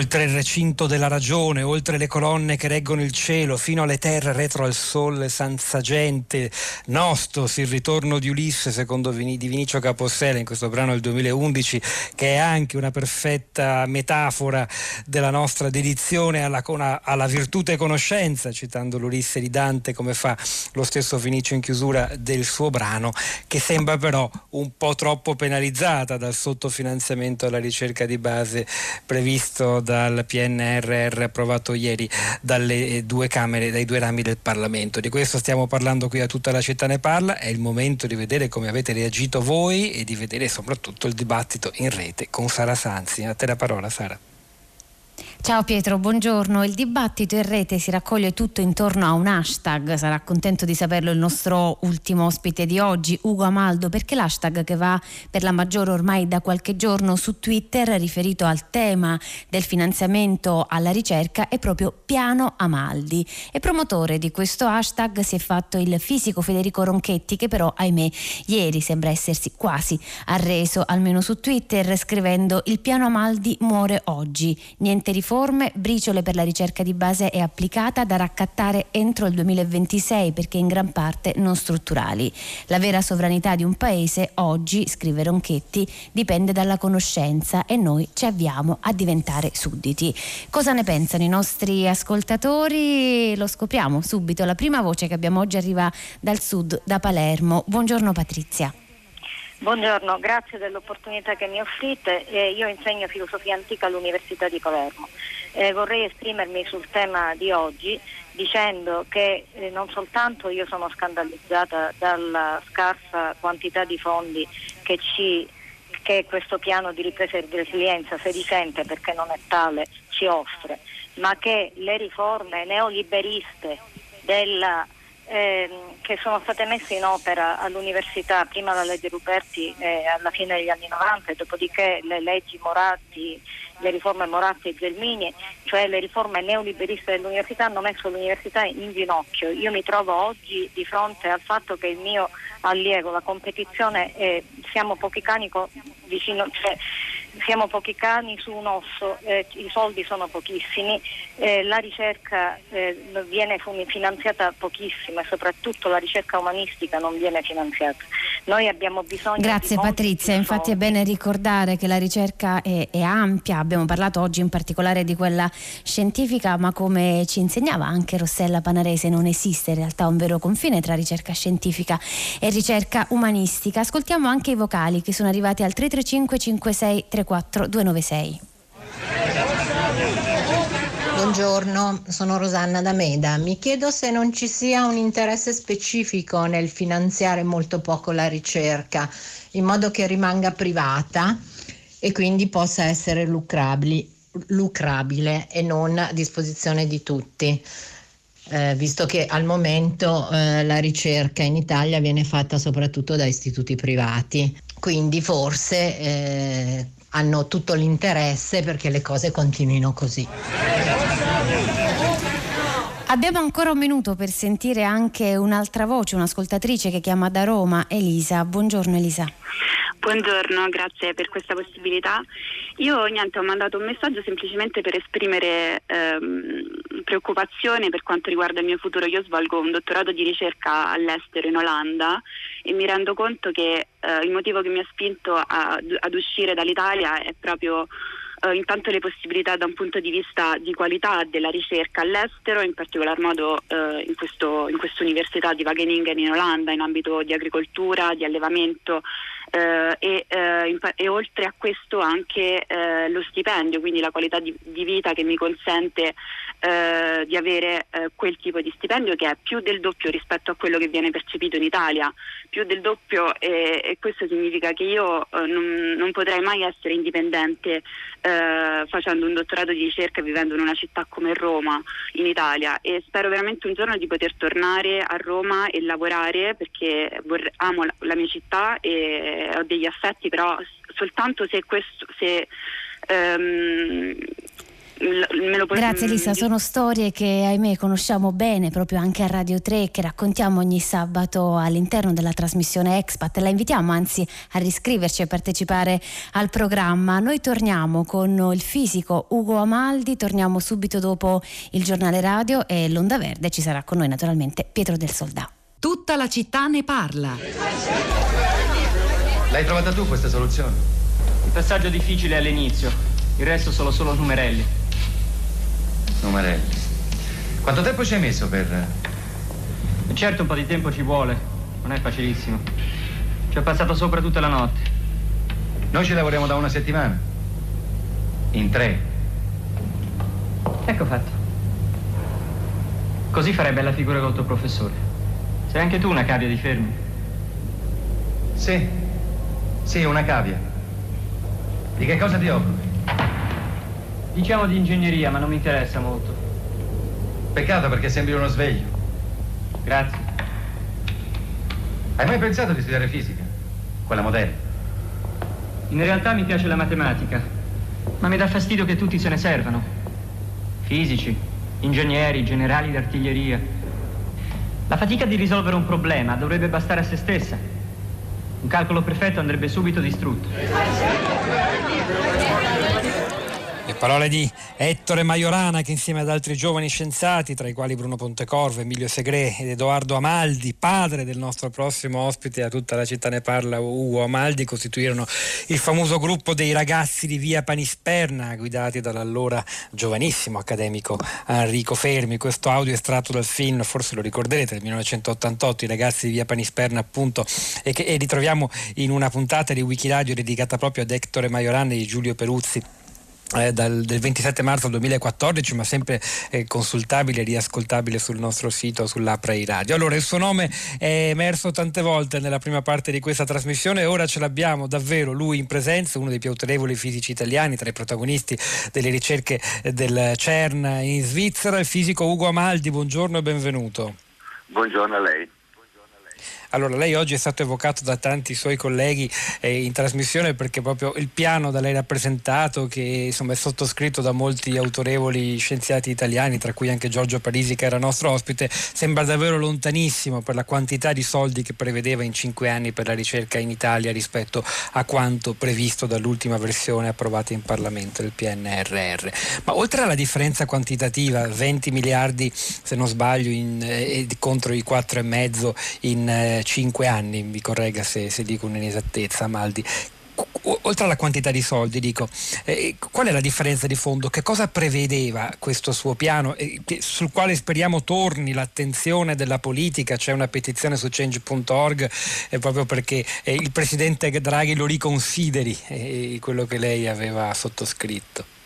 Oltre il recinto della ragione, oltre le colonne che reggono il cielo, fino alle terre retro al sole senza gente, Nostos, il ritorno di Ulisse secondo Vin- di Vinicio Capossela in questo brano del 2011, che è anche una perfetta metafora della nostra dedizione alla, alla virtute conoscenza, citando l'Ulisse di Dante come fa lo stesso Vinicio in chiusura del suo brano, che sembra però un po' troppo penalizzata dal sottofinanziamento alla ricerca di base previsto dal PNRR approvato ieri dalle due Camere, dai due rami del Parlamento. Di questo stiamo parlando qui a tutta la città ne parla, è il momento di vedere come avete reagito voi e di vedere soprattutto il dibattito in rete con Sara Sanzi. A te la parola Sara. Ciao Pietro, buongiorno. Il dibattito in rete si raccoglie tutto intorno a un hashtag, sarà contento di saperlo il nostro ultimo ospite di oggi, Ugo Amaldo, perché l'hashtag che va per la maggiore ormai da qualche giorno su Twitter riferito al tema del finanziamento alla ricerca è proprio Piano Amaldi. E promotore di questo hashtag si è fatto il fisico Federico Ronchetti che però, ahimè, ieri sembra essersi quasi arreso, almeno su Twitter, scrivendo il Piano Amaldi muore oggi, niente riforma riforme, briciole per la ricerca di base e applicata da raccattare entro il 2026 perché in gran parte non strutturali. La vera sovranità di un paese oggi, scrive Ronchetti, dipende dalla conoscenza e noi ci avviamo a diventare sudditi. Cosa ne pensano i nostri ascoltatori? Lo scopriamo subito. La prima voce che abbiamo oggi arriva dal sud, da Palermo. Buongiorno Patrizia. Buongiorno, grazie dell'opportunità che mi offrite. Eh, io insegno filosofia antica all'Università di Palermo. Eh, vorrei esprimermi sul tema di oggi dicendo che eh, non soltanto io sono scandalizzata dalla scarsa quantità di fondi che, ci, che questo piano di ripresa e resilienza, se risente perché non è tale, ci offre, ma che le riforme neoliberiste della ehm, che sono state messe in opera all'università, prima la legge Ruperti eh, alla fine degli anni 90 dopodiché le leggi Moratti, le riforme Moratti e Gelmini, cioè le riforme neoliberiste dell'università hanno messo l'università in ginocchio. Io mi trovo oggi di fronte al fatto che il mio allievo, la competizione, è, siamo pochi cani vicino, cioè, siamo pochi cani su un osso, eh, i soldi sono pochissimi, eh, la ricerca eh, viene finanziata pochissimo e soprattutto la ricerca umanistica non viene finanziata. Noi abbiamo bisogno Grazie di Patrizia, infatti è bene ricordare che la ricerca è, è, ampia, abbiamo parlato oggi in particolare di quella scientifica, ma come ci insegnava anche Rossella Panarese non esiste in realtà un vero confine tra ricerca scientifica e ricerca umanistica. Ascoltiamo anche i vocali che sono arrivati al 335 56 34 296. Buongiorno, sono Rosanna da Meda. Mi chiedo se non ci sia un interesse specifico nel finanziare molto poco la ricerca, in modo che rimanga privata e quindi possa essere lucrabile e non a disposizione di tutti. Eh, visto che al momento eh, la ricerca in Italia viene fatta soprattutto da istituti privati, quindi forse eh, hanno tutto l'interesse perché le cose continuino così. Abbiamo ancora un minuto per sentire anche un'altra voce, un'ascoltatrice che chiama da Roma, Elisa. Buongiorno Elisa. Buongiorno, grazie per questa possibilità. Io niente, ho mandato un messaggio semplicemente per esprimere ehm, preoccupazione per quanto riguarda il mio futuro. Io svolgo un dottorato di ricerca all'estero in Olanda e mi rendo conto che eh, il motivo che mi ha spinto a, ad uscire dall'Italia è proprio eh, intanto le possibilità da un punto di vista di qualità della ricerca all'estero, in particolar modo eh, in, questo, in questa di Wageningen in Olanda in ambito di agricoltura, di allevamento eh, e, eh, e, oltre a questo anche lo stipendio, quindi la qualità di, di vita che mi consente eh, di avere eh, quel tipo di stipendio che è più del doppio rispetto a quello che viene percepito in Italia, più del doppio e, e questo significa che io eh, non, non, potrei mai essere indipendente facendo un dottorato di ricerca vivendo in una città come Roma in Italia. E spero veramente un giorno di poter tornare a Roma e lavorare perché vorrei, amo la, la mia città e ho degli affetti, però soltanto se questo, se, puoi Grazie Lisa, sono storie che ahimè conosciamo bene proprio anche a Radio 3 che raccontiamo ogni sabato all'interno della trasmissione Expat. La invitiamo anzi a riscriverci e partecipare al programma. Noi torniamo con il fisico Ugo Amaldi, torniamo subito dopo il giornale radio e l'Onda Verde ci sarà con noi naturalmente Pietro del Soldà. Tutta la città ne parla. L'hai trovata tu questa soluzione? Il passaggio difficile all'inizio, il resto sono solo numerelli. Numerelli. Quanto tempo ci hai messo per... Certo un po' di tempo ci vuole, non è facilissimo. Ci ho passato sopra tutta la notte. Noi ci lavoriamo da una settimana. In tre. Ecco fatto. Così farai bella figura col tuo professore. Sei anche tu una cavia di fermi? Sì, sì, una cavia. Di che cosa ti occupi? Diciamo di ingegneria, ma non mi interessa molto. Peccato perché sembri uno sveglio. Grazie. Hai mai pensato di studiare fisica? Quella moderna? In realtà mi piace la matematica, ma mi dà fastidio che tutti se ne servano. Fisici, ingegneri, generali d'artiglieria. La fatica di risolvere un problema dovrebbe bastare a se stessa. Un calcolo perfetto andrebbe subito distrutto. Le parole di Ettore Majorana che insieme ad altri giovani scienziati, tra i quali Bruno Pontecorvo, Emilio Segre ed Edoardo Amaldi, padre del nostro prossimo ospite, a tutta la città ne parla, Ugo Amaldi, costituirono il famoso gruppo dei ragazzi di via Panisperna, guidati dall'allora giovanissimo accademico Enrico Fermi. Questo audio estratto dal film, forse lo ricorderete, del 1988, i ragazzi di via Panisperna appunto, e che e ritroviamo in una puntata di Wikiradio dedicata proprio ad Ettore Majorana e Giulio Peruzzi eh, dal, del 27 marzo 2014 ma sempre eh, consultabile e riascoltabile sul nostro sito sull'app Rai Radio. Allora il suo nome è emerso tante volte nella prima parte di questa trasmissione. E ora ce l'abbiamo davvero lui in presenza uno dei più autorevoli fisici italiani tra i protagonisti delle ricerche eh, del CERN in Svizzera il fisico Ugo Amaldi. Buongiorno e benvenuto. Buongiorno a lei allora, lei oggi è stato evocato da tanti suoi colleghi eh, in trasmissione perché proprio il piano da lei rappresentato, che insomma, è sottoscritto da molti autorevoli scienziati italiani, tra cui anche Giorgio Parisi che era nostro ospite, sembra davvero lontanissimo per la quantità di soldi che prevedeva in cinque anni per la ricerca in Italia rispetto a quanto previsto dall'ultima versione approvata in Parlamento del PNRR. Ma oltre alla differenza quantitativa, 20 miliardi se non sbaglio in, eh, contro i 4,5 in eh, cinque anni, mi corregga se, se dico un'inesattezza Maldi, oltre alla quantità di soldi, dico, eh, qual è la differenza di fondo? Che cosa prevedeva questo suo piano eh, sul quale speriamo torni l'attenzione della politica? C'è una petizione su change.org eh, proprio perché eh, il presidente Draghi lo riconsideri eh, quello che lei aveva sottoscritto.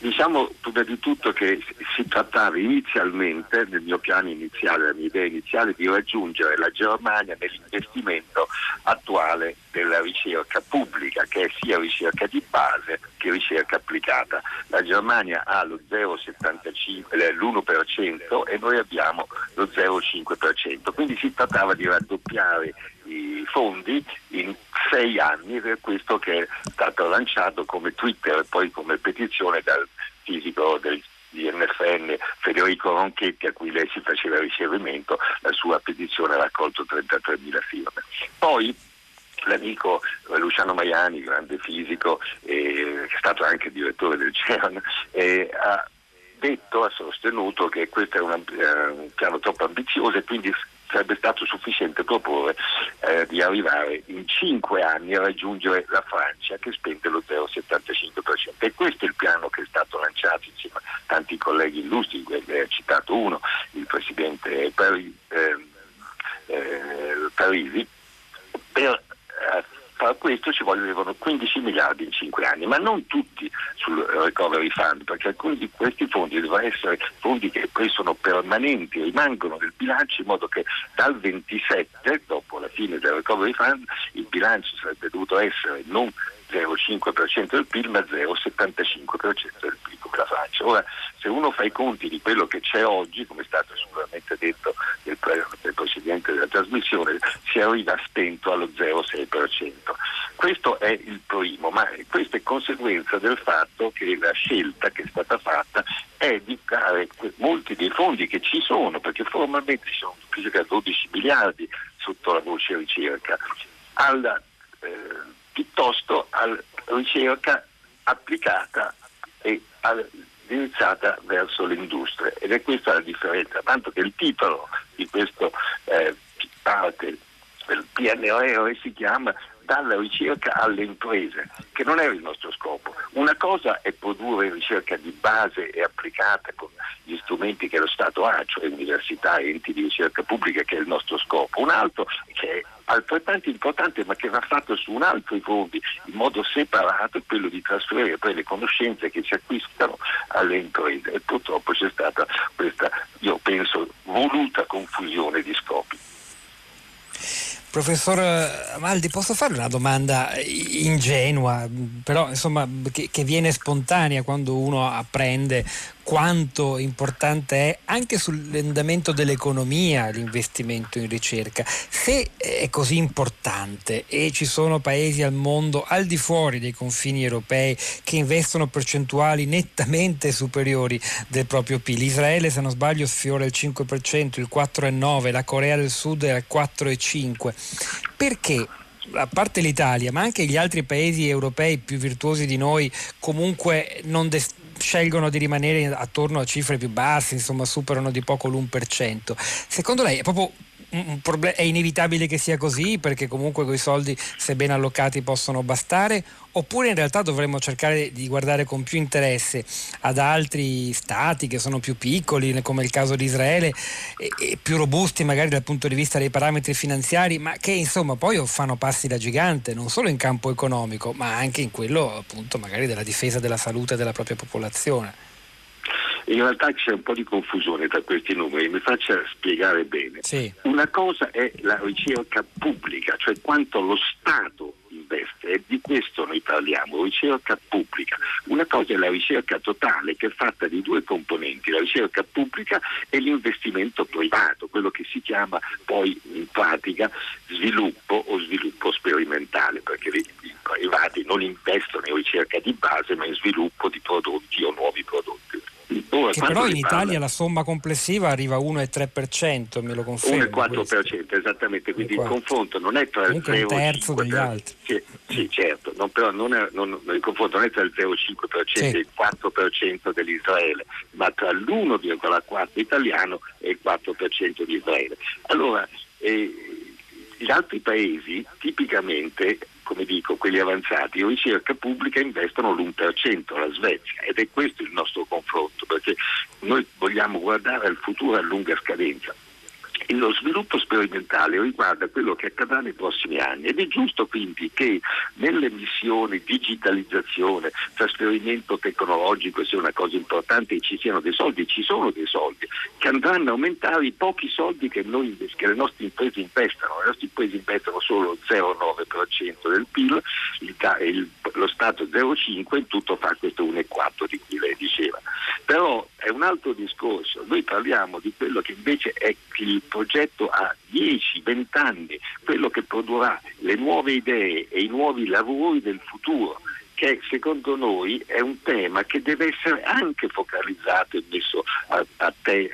Diciamo prima di tutto che si trattava inizialmente, nel mio piano iniziale, la mia idea iniziale, di raggiungere la Germania nell'investimento attuale della ricerca pubblica, che è sia ricerca di base che ricerca applicata. La Germania ha lo 0,75, l'1% e noi abbiamo lo 0,5%, quindi si trattava di raddoppiare i fondi in sei anni per questo che è stato lanciato come Twitter e poi come petizione dal fisico del di NFN Federico Ronchetti a cui lei si faceva riferimento, la sua petizione ha raccolto 33.000 firme. Poi l'amico Luciano Maiani, grande fisico, eh, è stato anche direttore del CERN, eh, ha detto, ha sostenuto che questo è una, eh, un piano troppo ambizioso e quindi sarebbe stato sufficiente proporre eh, di arrivare in cinque anni a raggiungere la Francia che spende lo 0,75%. E questo è il piano che è stato lanciato insieme a tanti colleghi illustri, lei ha citato uno, il presidente Parisi, eh, eh, Parisi per eh, fare questo ci vogliono 15 miliardi in 5 anni, ma non tutti recovery fund, perché alcuni di questi fondi devono essere fondi che poi sono permanenti, rimangono nel bilancio in modo che dal 27, dopo la fine del recovery fund, il bilancio sarebbe dovuto essere non 0,5% del PIL ma 0,75% del PIL come la Francia. Ora, se uno fa i conti di quello che c'è oggi, come è stato sicuramente detto del, del Presidente della trasmissione, si arriva a stento allo 0,6%. Questo è il primo. ma questo è conseguenza del fatto che la scelta che è stata fatta è di dare molti dei fondi che ci sono, perché formalmente ci sono circa 12 miliardi sotto la voce ricerca, alla, eh, piuttosto alla ricerca applicata e indirizzata verso l'industria ed è questa la differenza, tanto che il titolo di questo eh, parte del PNRR si chiama dalla ricerca alle imprese, che non è il nostro scopo. Una cosa è produrre ricerca di base e applicata con gli strumenti che lo Stato ha, cioè università e enti di ricerca pubblica, che è il nostro scopo. Un altro che è altrettanto importante ma che va fatto su un altro fondi in modo separato quello di trasferire poi le conoscenze che si acquistano alle imprese e purtroppo c'è stata questa, io penso, voluta confusione di scopi. Professor Amaldi, posso fare una domanda ingenua, però insomma che, che viene spontanea quando uno apprende quanto importante è anche sull'andamento dell'economia l'investimento in ricerca. Se è così importante e ci sono paesi al mondo al di fuori dei confini europei che investono percentuali nettamente superiori del proprio PIL, Israele se non sbaglio sfiora il 5%, il 4,9%, la Corea del Sud è al 4,5%. Perché a parte l'Italia, ma anche gli altri paesi europei più virtuosi di noi, comunque non, des- scelgono di rimanere attorno a cifre più basse, insomma superano di poco l'1%. Secondo lei è proprio Problem- è inevitabile che sia così perché comunque quei soldi se ben allocati possono bastare oppure in realtà dovremmo cercare di guardare con più interesse ad altri stati che sono più piccoli come il caso di Israele e, e più robusti magari dal punto di vista dei parametri finanziari ma che insomma poi fanno passi da gigante non solo in campo economico ma anche in quello appunto magari della difesa della salute della propria popolazione. In realtà c'è un po' di confusione tra questi numeri, mi faccia spiegare bene. Sì. Una cosa è la ricerca pubblica, cioè quanto lo Stato investe e di questo noi parliamo, ricerca pubblica. Una cosa è la ricerca totale che è fatta di due componenti, la ricerca pubblica e l'investimento privato, quello che si chiama poi in pratica sviluppo o sviluppo sperimentale, perché i privati non investono in ricerca di base ma in sviluppo di prodotti o nuovi prodotti. Ora, che però in Italia parla? la somma complessiva arriva a 1,3%, me lo confermo. 1,4%, esattamente, quindi il confronto non è tra il 0 e il terzo degli per... altri. Sì, sì, certo, non, però non è, non, il confronto non è tra il 0,5% sì. e il 4% dell'Israele, ma tra l'1,4% italiano e il 4% di Israele. Allora, eh, gli altri paesi tipicamente come dico, quelli avanzati in ricerca pubblica investono l'1%, la Svezia, ed è questo il nostro confronto, perché noi vogliamo guardare al futuro a lunga scadenza. Lo sviluppo sperimentale riguarda quello che accadrà nei prossimi anni ed è giusto quindi che nelle missioni digitalizzazione, trasferimento tecnologico sia una cosa importante ci siano dei soldi, ci sono dei soldi che andranno a aumentare i pochi soldi che, noi, che le nostre imprese investono. Le nostre imprese investono solo il 0,9% del PIL, il, il, lo Stato 0,5% in tutto fa questo 1,4% di cui lei diceva. Però è un altro discorso, noi parliamo di quello che invece è il progetto a 10-20 anni, quello che produrrà le nuove idee e i nuovi lavori del futuro che secondo noi è un tema che deve essere anche focalizzato e messo a, a te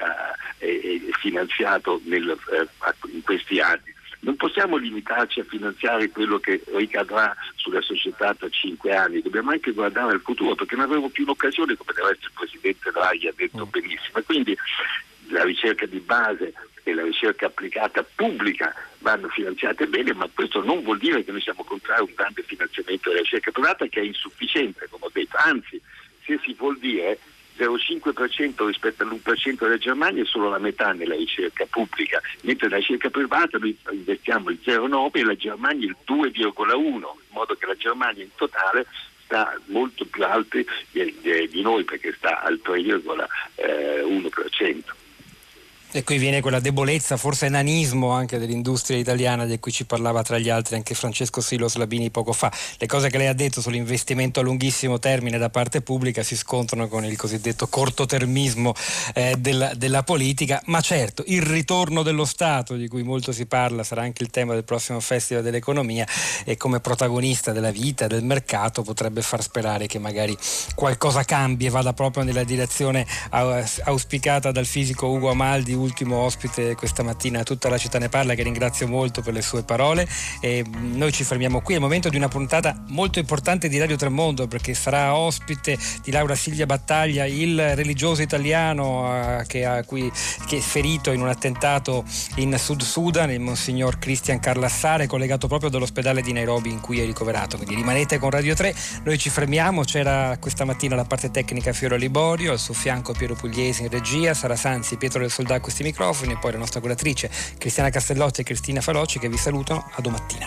e finanziato nel, eh, in questi anni. Non possiamo limitarci a finanziare quello che ricadrà sulla società tra cinque anni, dobbiamo anche guardare al futuro perché non avremo più l'occasione, come del resto il Presidente Draghi ha detto mm. benissimo. Quindi la ricerca di base e la ricerca applicata pubblica vanno finanziate bene, ma questo non vuol dire che noi siamo contrari a un grande finanziamento della ricerca privata che è insufficiente, come ho detto, anzi se si vuol dire 0,5% rispetto all'1% della Germania è solo la metà nella ricerca pubblica, mentre nella ricerca privata noi investiamo il 0,9% e la Germania il 2,1%, in modo che la Germania in totale sta molto più alta di noi perché sta al 3,1%. E qui viene quella debolezza, forse nanismo anche dell'industria italiana di cui ci parlava tra gli altri anche Francesco Silos Labini poco fa. Le cose che lei ha detto sull'investimento a lunghissimo termine da parte pubblica si scontrano con il cosiddetto cortotermismo eh, della, della, politica, ma certo il ritorno dello Stato di cui molto si parla sarà anche il tema del prossimo Festival dell'Economia e come protagonista della vita, del mercato potrebbe far sperare che magari qualcosa cambi e vada proprio nella direzione auspicata dal fisico Ugo Amaldi ultimo ospite questa mattina tutta la città ne parla che ringrazio molto per le sue parole. E noi ci fermiamo qui, è il momento di una puntata molto importante di Radio Tremondo perché sarà ospite di Laura Silvia Battaglia il religioso italiano eh, che, qui, che, è ferito in un attentato in Sud Sudan, il Monsignor Christian Carlassare collegato proprio dall'ospedale di Nairobi in cui è ricoverato, quindi rimanete con Radio 3, noi ci fermiamo, c'era questa mattina la parte tecnica Fiora Liborio, al suo fianco Piero Pugliesi in regia, Sara Sanzi, Pietro del Soldato questi microfoni e poi la nostra curatrice Cristiana Castellotti e Cristina Falocci che vi salutano a domattina.